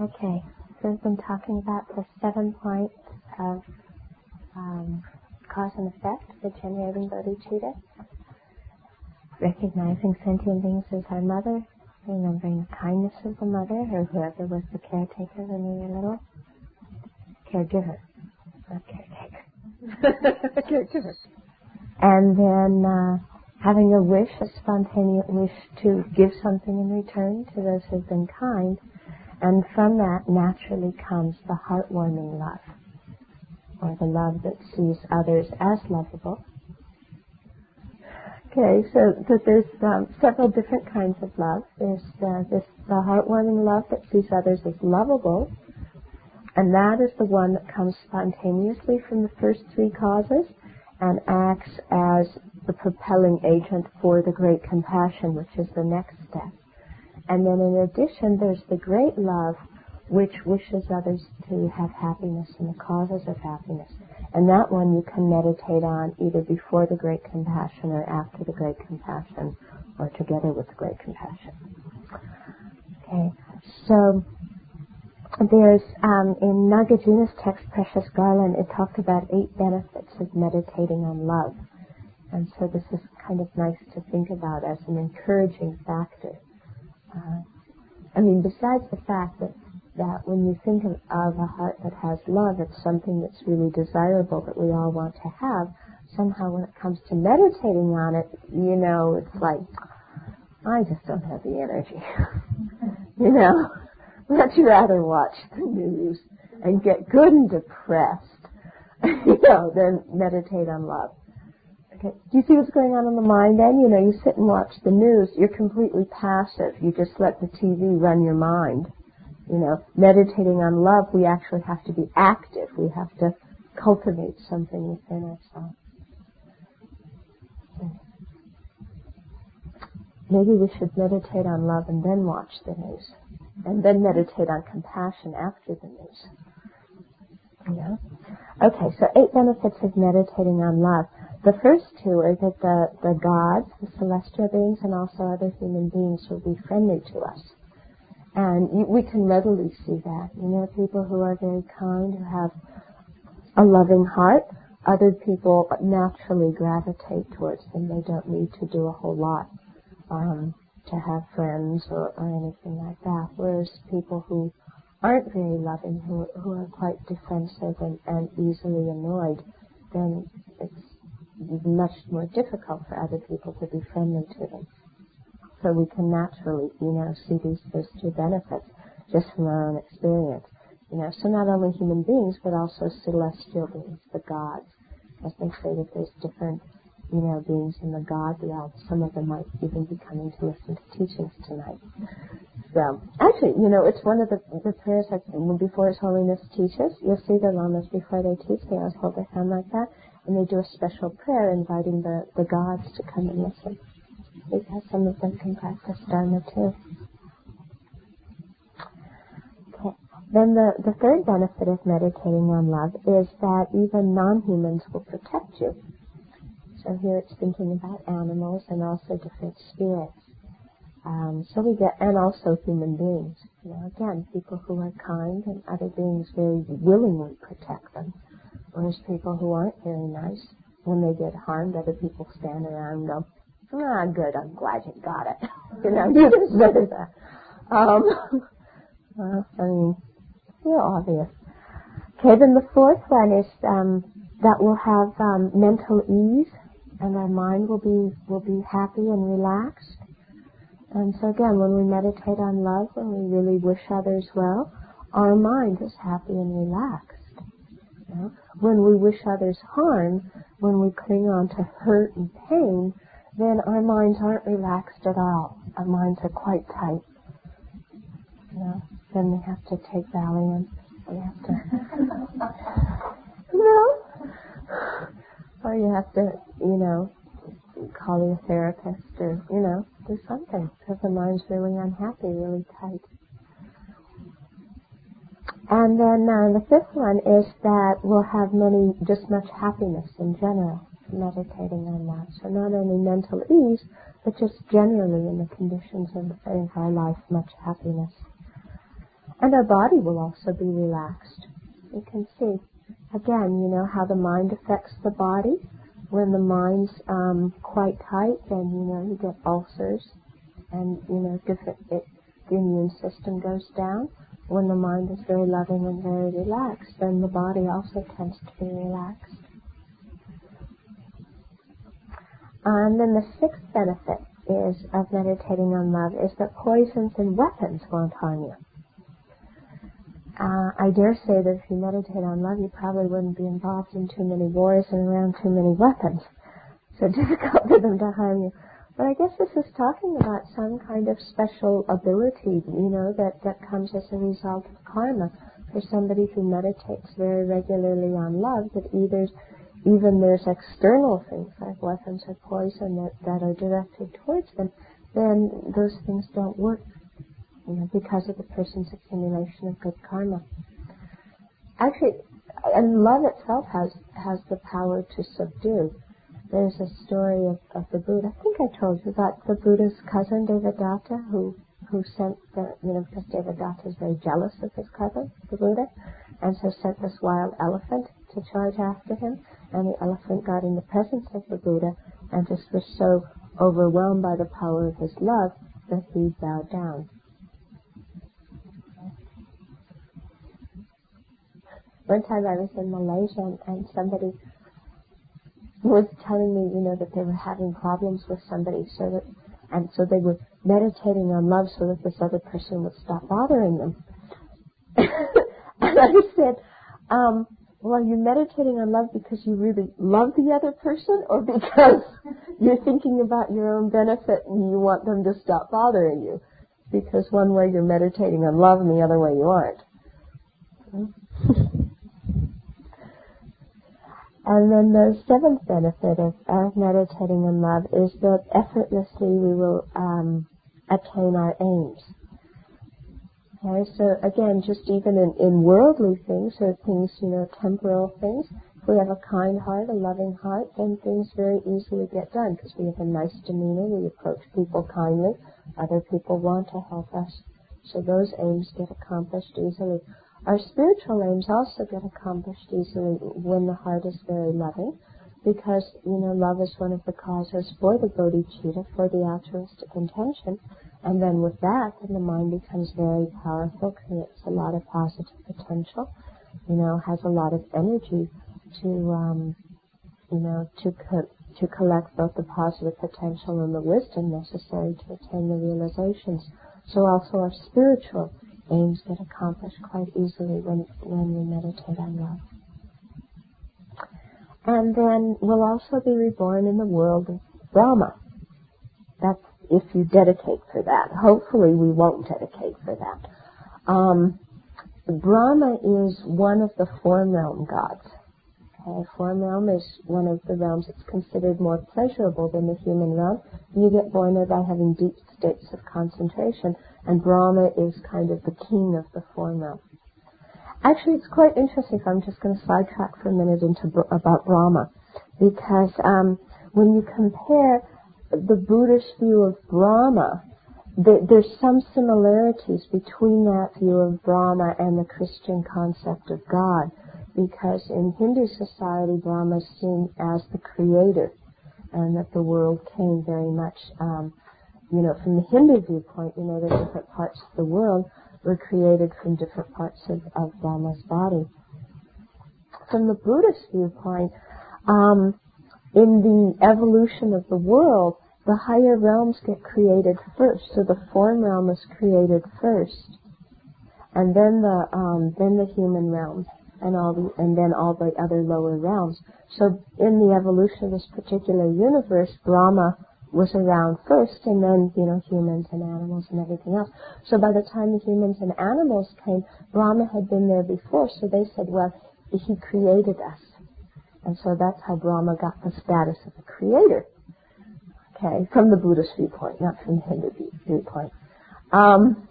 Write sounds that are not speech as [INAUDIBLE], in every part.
Okay, so we've been talking about the seven points of um, cause and effect for generating bodhicitta. Recognizing sentient beings as our mother, remembering the kindness of the mother or whoever was the caretaker when we were little. Caregiver, not caretaker. [LAUGHS] caregiver. And then uh, having a wish, a spontaneous wish to give something in return to those who've been kind. And from that naturally comes the heartwarming love, or the love that sees others as lovable. Okay, so, so there's um, several different kinds of love. There's uh, this the heartwarming love that sees others as lovable, and that is the one that comes spontaneously from the first three causes and acts as the propelling agent for the great compassion, which is the next step. And then in addition, there's the great love which wishes others to have happiness and the causes of happiness. And that one you can meditate on either before the great compassion or after the great compassion or together with the great compassion. Okay, so there's um, in Nagarjuna's text, Precious Garland, it talked about eight benefits of meditating on love. And so this is kind of nice to think about as an encouraging factor. Uh, I mean, besides the fact that, that when you think of, of a heart that has love, it's something that's really desirable that we all want to have, somehow when it comes to meditating on it, you know, it's like, I just don't have the energy. [LAUGHS] you know, [LAUGHS] much rather watch the news and get good and depressed, [LAUGHS] you know, than meditate on love. Do you see what's going on in the mind then? You know, you sit and watch the news, you're completely passive. You just let the TV run your mind. You know, meditating on love, we actually have to be active. We have to cultivate something within ourselves. Maybe we should meditate on love and then watch the news. And then meditate on compassion after the news. Yeah. Okay, so eight benefits of meditating on love. The first two are that the, the gods, the celestial beings, and also other human beings will be friendly to us. And you, we can readily see that. You know, people who are very kind, who have a loving heart, other people naturally gravitate towards them. They don't need to do a whole lot um, to have friends or, or anything like that. Whereas people who aren't very loving, who, who are quite defensive and, and easily annoyed, then it's much more difficult for other people to be friendly to them. So we can naturally, you know, see these those two benefits just from our own experience. You know, so not only human beings but also celestial beings, the gods. As they say that there's different, you know, beings in the God realm. Some of them might even be coming to listen to teachings tonight. So actually, you know, it's one of the, the prayers that before His Holiness teaches. You'll see the lamas before they teach, they always hold their hand like that and they do a special prayer inviting the, the gods to come and listen. Because some of them can practice Dharma too. Okay. Then the, the third benefit of meditating on love is that even non-humans will protect you. So here it's thinking about animals and also different spirits. Um, so we get, and also human beings. You know, again, people who are kind and other beings very willingly protect them. Whereas people who aren't very nice, when they get harmed, other people stand around and go, ah, good, I'm glad you got it. [LAUGHS] you know, [LAUGHS] you deserve that. Um, [LAUGHS] well, I mean, real obvious. Okay, then the fourth one is um, that we'll have um, mental ease, and our mind will be will be happy and relaxed. And so again, when we meditate on love, when we really wish others well, our mind is happy and relaxed. Know? when we wish others harm, when we cling on to hurt and pain, then our minds aren't relaxed at all. Our minds are quite tight. You know, then we have to take Valium. We have to, [LAUGHS] you know, or you have to, you know, call a therapist or, you know, do something because the mind's really unhappy, really tight. And then uh, the fifth one is that we'll have many, just much happiness in general, meditating on that. So not only mental ease, but just generally in the conditions of, of our life, much happiness. And our body will also be relaxed. You can see, again, you know, how the mind affects the body. When the mind's um, quite tight, then, you know, you get ulcers and, you know, different, it, the immune system goes down. When the mind is very loving and very relaxed, then the body also tends to be relaxed. And then the sixth benefit is of meditating on love is that poisons and weapons won't harm you. Uh, I dare say that if you meditate on love, you probably wouldn't be involved in too many wars and around too many weapons. So [LAUGHS] difficult for them to harm you. But I guess this is talking about some kind of special ability, you know, that, that comes as a result of karma. For somebody who meditates very regularly on love, that either even there's external things like weapons or poison that, that are directed towards them, then those things don't work, you know, because of the person's accumulation of good karma. Actually, and love itself has has the power to subdue there's a story of, of the Buddha. I think I told you about the Buddha's cousin Devadatta, who who sent the you know because Devadatta is very jealous of his cousin, the Buddha, and so sent this wild elephant to charge after him. And the elephant got in the presence of the Buddha and just was so overwhelmed by the power of his love that he bowed down. One time I was in Malaysia and, and somebody was telling me, you know, that they were having problems with somebody, so that, and so they were meditating on love so that this other person would stop bothering them. [LAUGHS] and I said, um, well, are you meditating on love because you really love the other person or because you're thinking about your own benefit and you want them to stop bothering you? Because one way you're meditating on love and the other way you aren't. And then the seventh benefit of, of meditating on love is that effortlessly we will um, attain our aims. Okay, so again, just even in, in worldly things or things, you know, temporal things, if we have a kind heart, a loving heart, then things very easily get done because we have a nice demeanor, we approach people kindly, other people want to help us. So those aims get accomplished easily. Our spiritual aims also get accomplished easily when the heart is very loving, because, you know, love is one of the causes for the bodhicitta, for the altruistic intention. And then with that, then the mind becomes very powerful, creates a lot of positive potential, you know, has a lot of energy to, um, you know, to co- to collect both the positive potential and the wisdom necessary to attain the realizations. So also our spiritual aims get accomplished quite easily when, when we meditate on love. And then we'll also be reborn in the world of Brahma. That's if you dedicate for that. Hopefully we won't dedicate for that. Um, Brahma is one of the form realm gods. Okay, form realm is one of the realms that's considered more pleasurable than the human realm. You get born there by having deep states of concentration and Brahma is kind of the king of the form realm. Actually, it's quite interesting. So I'm just going to sidetrack for a minute into about Brahma, because um, when you compare the Buddhist view of Brahma, the, there's some similarities between that view of Brahma and the Christian concept of God, because in Hindu society, Brahma is seen as the creator, and that the world came very much um, you know, from the Hindu viewpoint, you know, the different parts of the world were created from different parts of, of Brahma's body. From the Buddhist viewpoint, um, in the evolution of the world, the higher realms get created first. So the form realm is created first, and then the um, then the human realm, and all the and then all the other lower realms. So in the evolution of this particular universe, Brahma was around first, and then, you know, humans and animals and everything else. So by the time the humans and animals came, Brahma had been there before, so they said, well, he created us. And so that's how Brahma got the status of a creator. Okay, from the Buddhist viewpoint, not from the Hindu viewpoint. Um,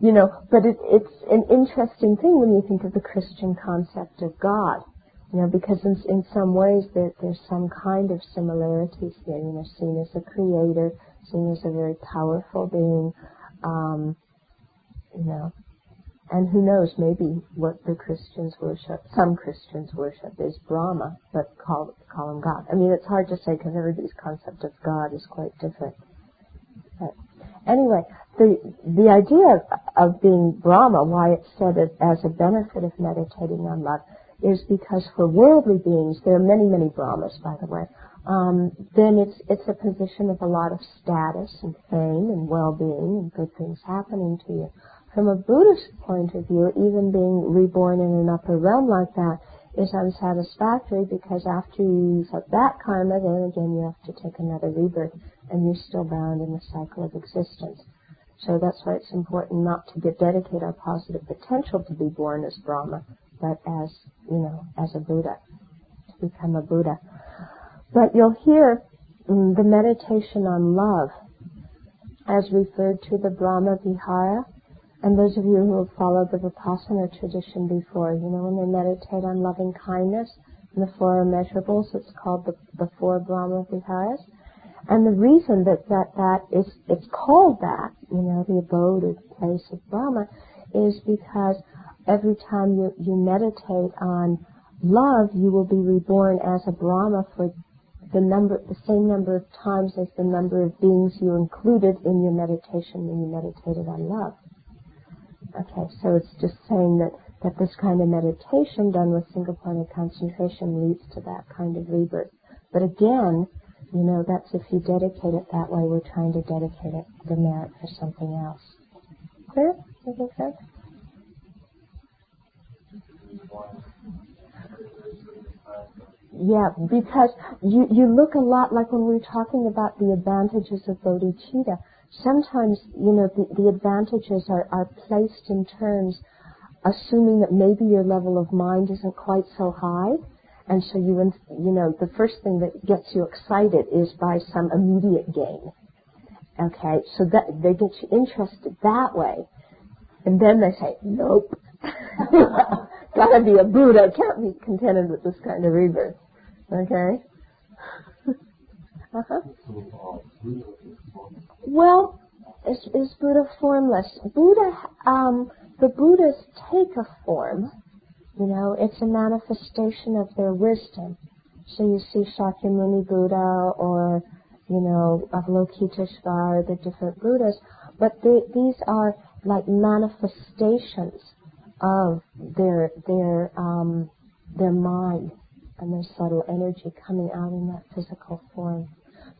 you know, but it, it's an interesting thing when you think of the Christian concept of God. You know, because in, in some ways there, there's some kind of similarities here. You know, seen as a creator, seen as a very powerful being, um, you know, and who knows, maybe what the Christians worship, some Christians worship is Brahma, but call, call him God. I mean, it's hard to say because everybody's concept of God is quite different. Anyway, the, the idea of, of being Brahma, why it's said as a benefit of meditating on love, is because for worldly beings, there are many, many Brahmas, by the way, um, then it's it's a position of a lot of status and fame and well-being and good things happening to you. From a Buddhist point of view, even being reborn in an upper realm like that is unsatisfactory because after you use up that karma, then again you have to take another rebirth and you're still bound in the cycle of existence. So that's why it's important not to dedicate our positive potential to be born as Brahma, but as, you know, as a Buddha, to become a Buddha. But you'll hear um, the meditation on love as referred to the Brahma Vihara. And those of you who have followed the Vipassana tradition before, you know, when they meditate on loving kindness and the four immeasurables, it's called the, the four Brahma Viharas. And the reason that, that that is, it's called that, you know, the abode or the place of Brahma, is because every time you, you meditate on love, you will be reborn as a Brahma for the number, the same number of times as the number of beings you included in your meditation when you meditated on love. Okay, so it's just saying that, that this kind of meditation done with single pointed concentration leads to that kind of rebirth. But again, you know, that's if you dedicate it that way, we're trying to dedicate it, the merit for something else. Clear? Making sense? Yeah, because you, you look a lot like when we are talking about the advantages of bodhicitta. Sometimes, you know, the, the advantages are, are placed in terms assuming that maybe your level of mind isn't quite so high. And so you, you know, the first thing that gets you excited is by some immediate gain. Okay, so that they get you interested that way. And then they say, nope. [LAUGHS] Gotta be a Buddha. Can't be contented with this kind of rebirth. Okay? uh-huh. Well, is, is Buddha formless? Buddha, um, the Buddhas take a form. You know, it's a manifestation of their wisdom. So you see Shakyamuni Buddha or, you know, Avalokiteshvara, the different Buddhas, but they, these are like manifestations of their their um, their mind and their subtle energy coming out in that physical form.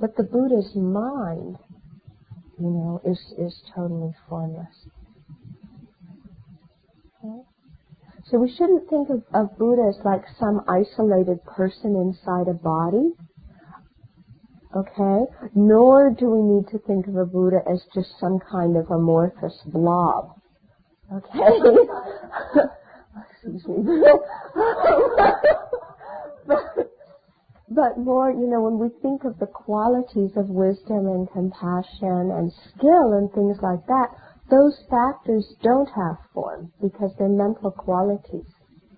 But the Buddha's mind, you know, is, is totally formless. Okay? So we shouldn't think of, of Buddha as like some isolated person inside a body. Okay? Nor do we need to think of a Buddha as just some kind of amorphous blob. Okay? Excuse me. [LAUGHS] but more, you know, when we think of the qualities of wisdom and compassion and skill and things like that, those factors don't have form because they're mental qualities.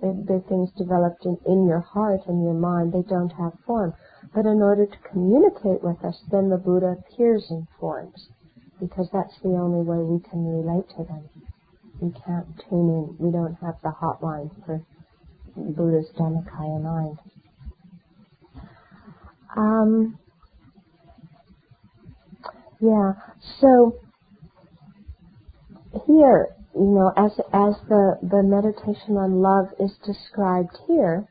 They're, they're things developed in, in your heart and your mind. They don't have form. But in order to communicate with us, then the Buddha appears in forms because that's the only way we can relate to them. We can't tune in. We don't have the hotline for Buddha's Dharmakaya mind. Um, yeah. So here, you know, as as the the meditation on love is described here,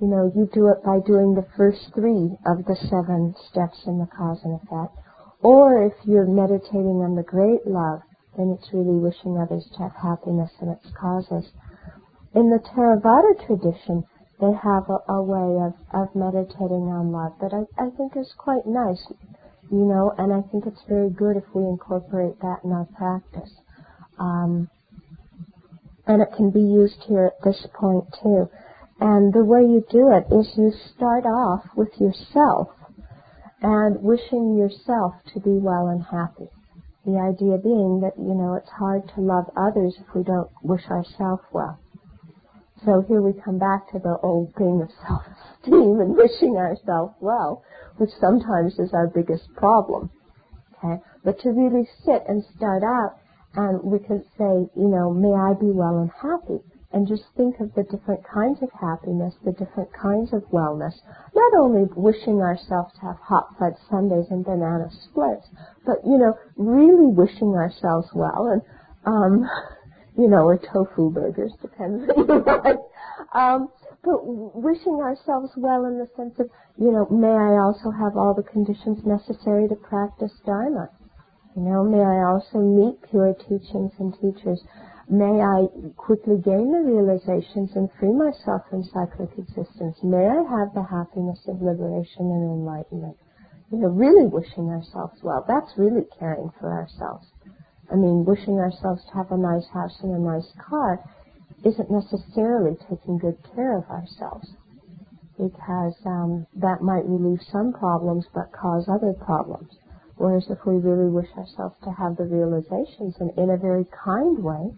you know, you do it by doing the first three of the seven steps in the cause and effect. Or if you're meditating on the great love, then it's really wishing others to have happiness in its causes. In the Theravada tradition, they have a, a way of, of meditating on love that I, I think is quite nice, you know, and I think it's very good if we incorporate that in our practice. Um, and it can be used here at this point too. And the way you do it is you start off with yourself and wishing yourself to be well and happy. The idea being that, you know, it's hard to love others if we don't wish ourselves well. So here we come back to the old thing of self-esteem and [LAUGHS] wishing ourselves well, which sometimes is our biggest problem. Okay? But to really sit and start out And we could say, you know, may I be well and happy. And just think of the different kinds of happiness, the different kinds of wellness. Not only wishing ourselves to have hot fudge sundaes and banana splits, but, you know, really wishing ourselves well and, um, [LAUGHS] you know, or tofu burgers, depends [LAUGHS] on. Um, but wishing ourselves well in the sense of, you know, may I also have all the conditions necessary to practice Dharma. You know, may I also meet pure teachings and teachers. May I quickly gain the realizations and free myself from cyclic existence. May I have the happiness of liberation and enlightenment. You know, really wishing ourselves well. That's really caring for ourselves. I mean, wishing ourselves to have a nice house and a nice car isn't necessarily taking good care of ourselves because um, that might relieve some problems but cause other problems. Whereas if we really wish ourselves to have the realizations and in a very kind way,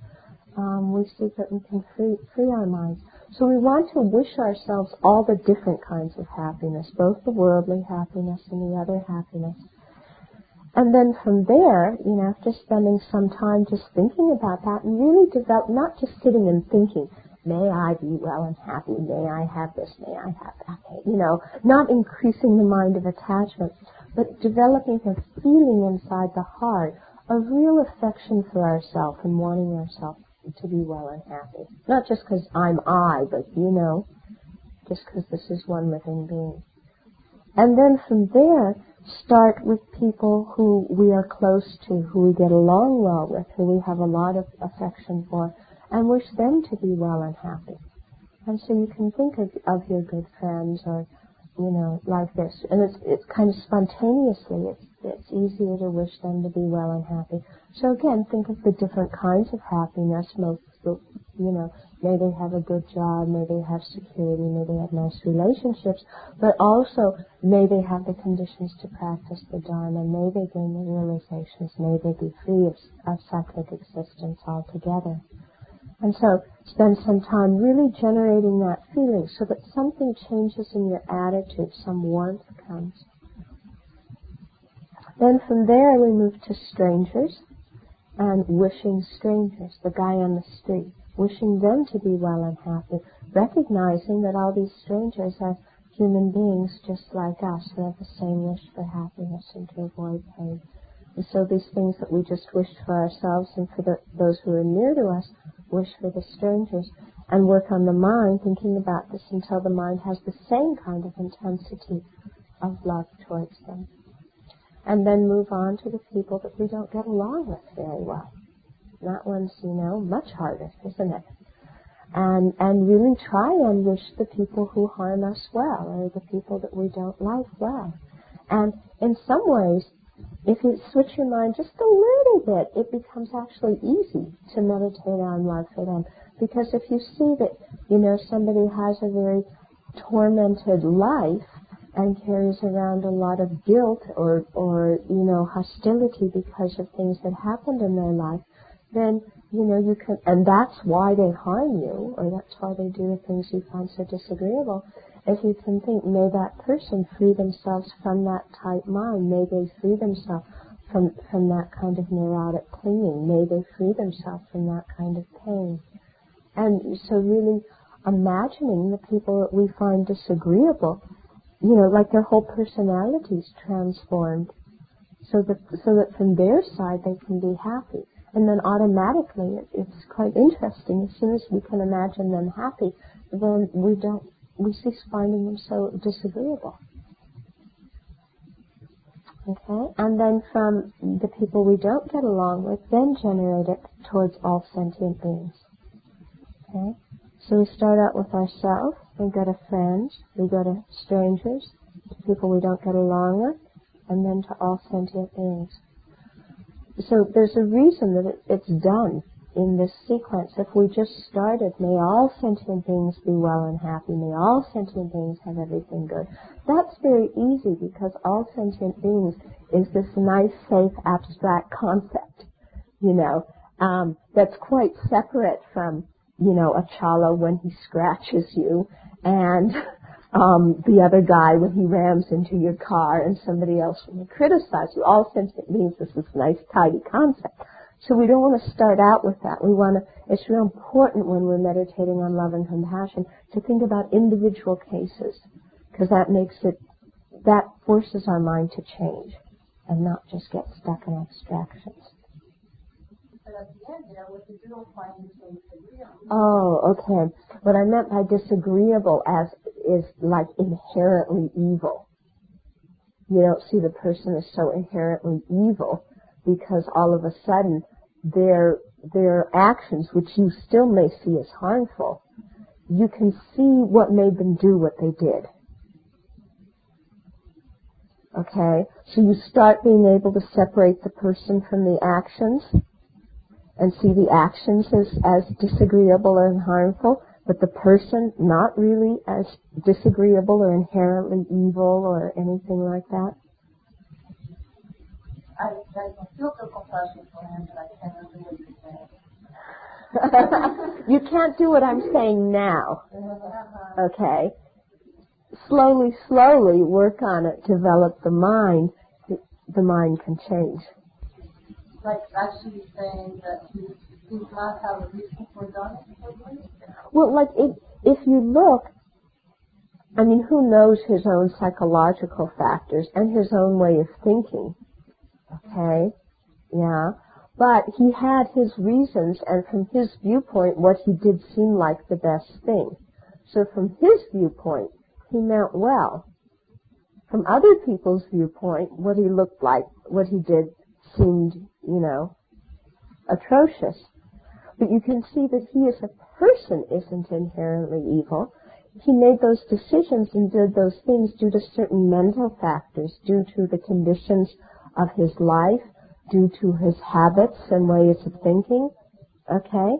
um, we see that we can free, free our minds. So we want to wish ourselves all the different kinds of happiness, both the worldly happiness and the other happiness. And then from there, you know, after spending some time just thinking about that and really develop, not just sitting and thinking, may I be well and happy, may I have this, may I have that, you know, not increasing the mind of attachment, but developing a feeling inside the heart of real affection for ourselves and wanting ourselves to be well and happy. Not just because I'm I, but you know, just because this is one living being. And then from there, start with people who we are close to, who we get along well with, who we have a lot of affection for, and wish them to be well and happy. And so you can think of, of your good friends or, you know, like this. And it's, it's kind of spontaneously, it's, it's easier to wish them to be well and happy. So again, think of the different kinds of happiness, most, you know, May they have a good job. May they have security. May they have nice relationships. But also, may they have the conditions to practice the Dharma. May they gain the realizations. May they be free of, of cyclic existence altogether. And so, spend some time really generating that feeling so that something changes in your attitude, some warmth comes. Then from there we move to strangers and wishing strangers, the guy on the street wishing them to be well and happy, recognizing that all these strangers are human beings just like us who have the same wish for happiness and to avoid pain. And so these things that we just wish for ourselves and for the, those who are near to us, wish for the strangers, and work on the mind, thinking about this until the mind has the same kind of intensity of love towards them. And then move on to the people that we don't get along with very well. That one's, you know, much harder, isn't it? And, and really try and wish the people who harm us well, or the people that we don't like well. And in some ways, if you switch your mind just a little bit, it becomes actually easy to meditate on love for them. Because if you see that, you know, somebody has a very tormented life and carries around a lot of guilt or, or, you know, hostility because of things that happened in their life, then you know you can, and that's why they harm you, or that's why they do the things you find so disagreeable. If you can think, may that person free themselves from that tight mind, may they free themselves from from that kind of neurotic clinging, may they free themselves from that kind of pain. And so really imagining the people that we find disagreeable, you know, like their whole personalities transformed so that so that from their side they can be happy and then automatically it, it's quite interesting. As soon as we can imagine them happy, then we don't we cease finding them so disagreeable. Okay, and then from the people we don't get along with, then generate it towards all sentient beings. Okay, so we start out with ourselves, we go to friends, we go to strangers, to people we don't get along with, and then to all sentient beings so there's a reason that it, it's done in this sequence. If we just started, may all sentient beings be well and happy, may all sentient beings have everything good. That's very easy because all sentient beings is this nice, safe, abstract concept, you know, um, that's quite separate from, you know, a chala when he scratches you and [LAUGHS] um, the other guy when he rams into your car and somebody else when they criticize you. All sentient beings this is a nice, tidy concept. So we don't want to start out with that. We want to, it's real important when we're meditating on love and compassion to think about individual cases because that makes it, that forces our mind to change and not just get stuck in abstractions. Oh, okay. What I meant by disagreeable as is like inherently evil. You don't see the person as so inherently evil because all of a sudden their their actions, which you still may see as harmful, you can see what made them do what they did. Okay? So you start being able to separate the person from the actions and see the actions as, as disagreeable and harmful, but the person not really as disagreeable or inherently evil or anything like that? I, I feel the compassion for him, but I can't do what [LAUGHS] you can't do what I'm saying now. Uh-huh. Okay? Slowly, slowly work on it, develop the mind. The, the mind can change. Like actually saying that he does not have a reason for doing? Well, like if, if you look, I mean, who knows his own psychological factors and his own way of thinking? Okay? Yeah. But he had his reasons, and from his viewpoint, what he did seemed like the best thing. So from his viewpoint, he meant well. From other people's viewpoint, what he looked like, what he did seemed, you know, atrocious. But you can see that he as a person isn't inherently evil. He made those decisions and did those things due to certain mental factors, due to the conditions of his life due to his habits and ways of thinking. Okay?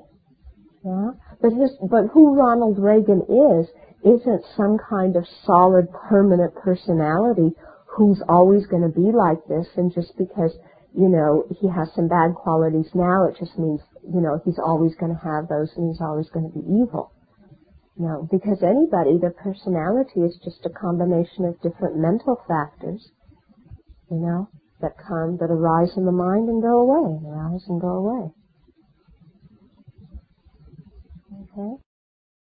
Yeah? But his, but who Ronald Reagan is, isn't some kind of solid, permanent personality who's always going to be like this and just because, you know, he has some bad qualities now, it just means, you know, he's always going to have those and he's always going to be evil. No, because anybody, their personality is just a combination of different mental factors, you know that come, that arise in the mind and go away, arise and go away. Okay?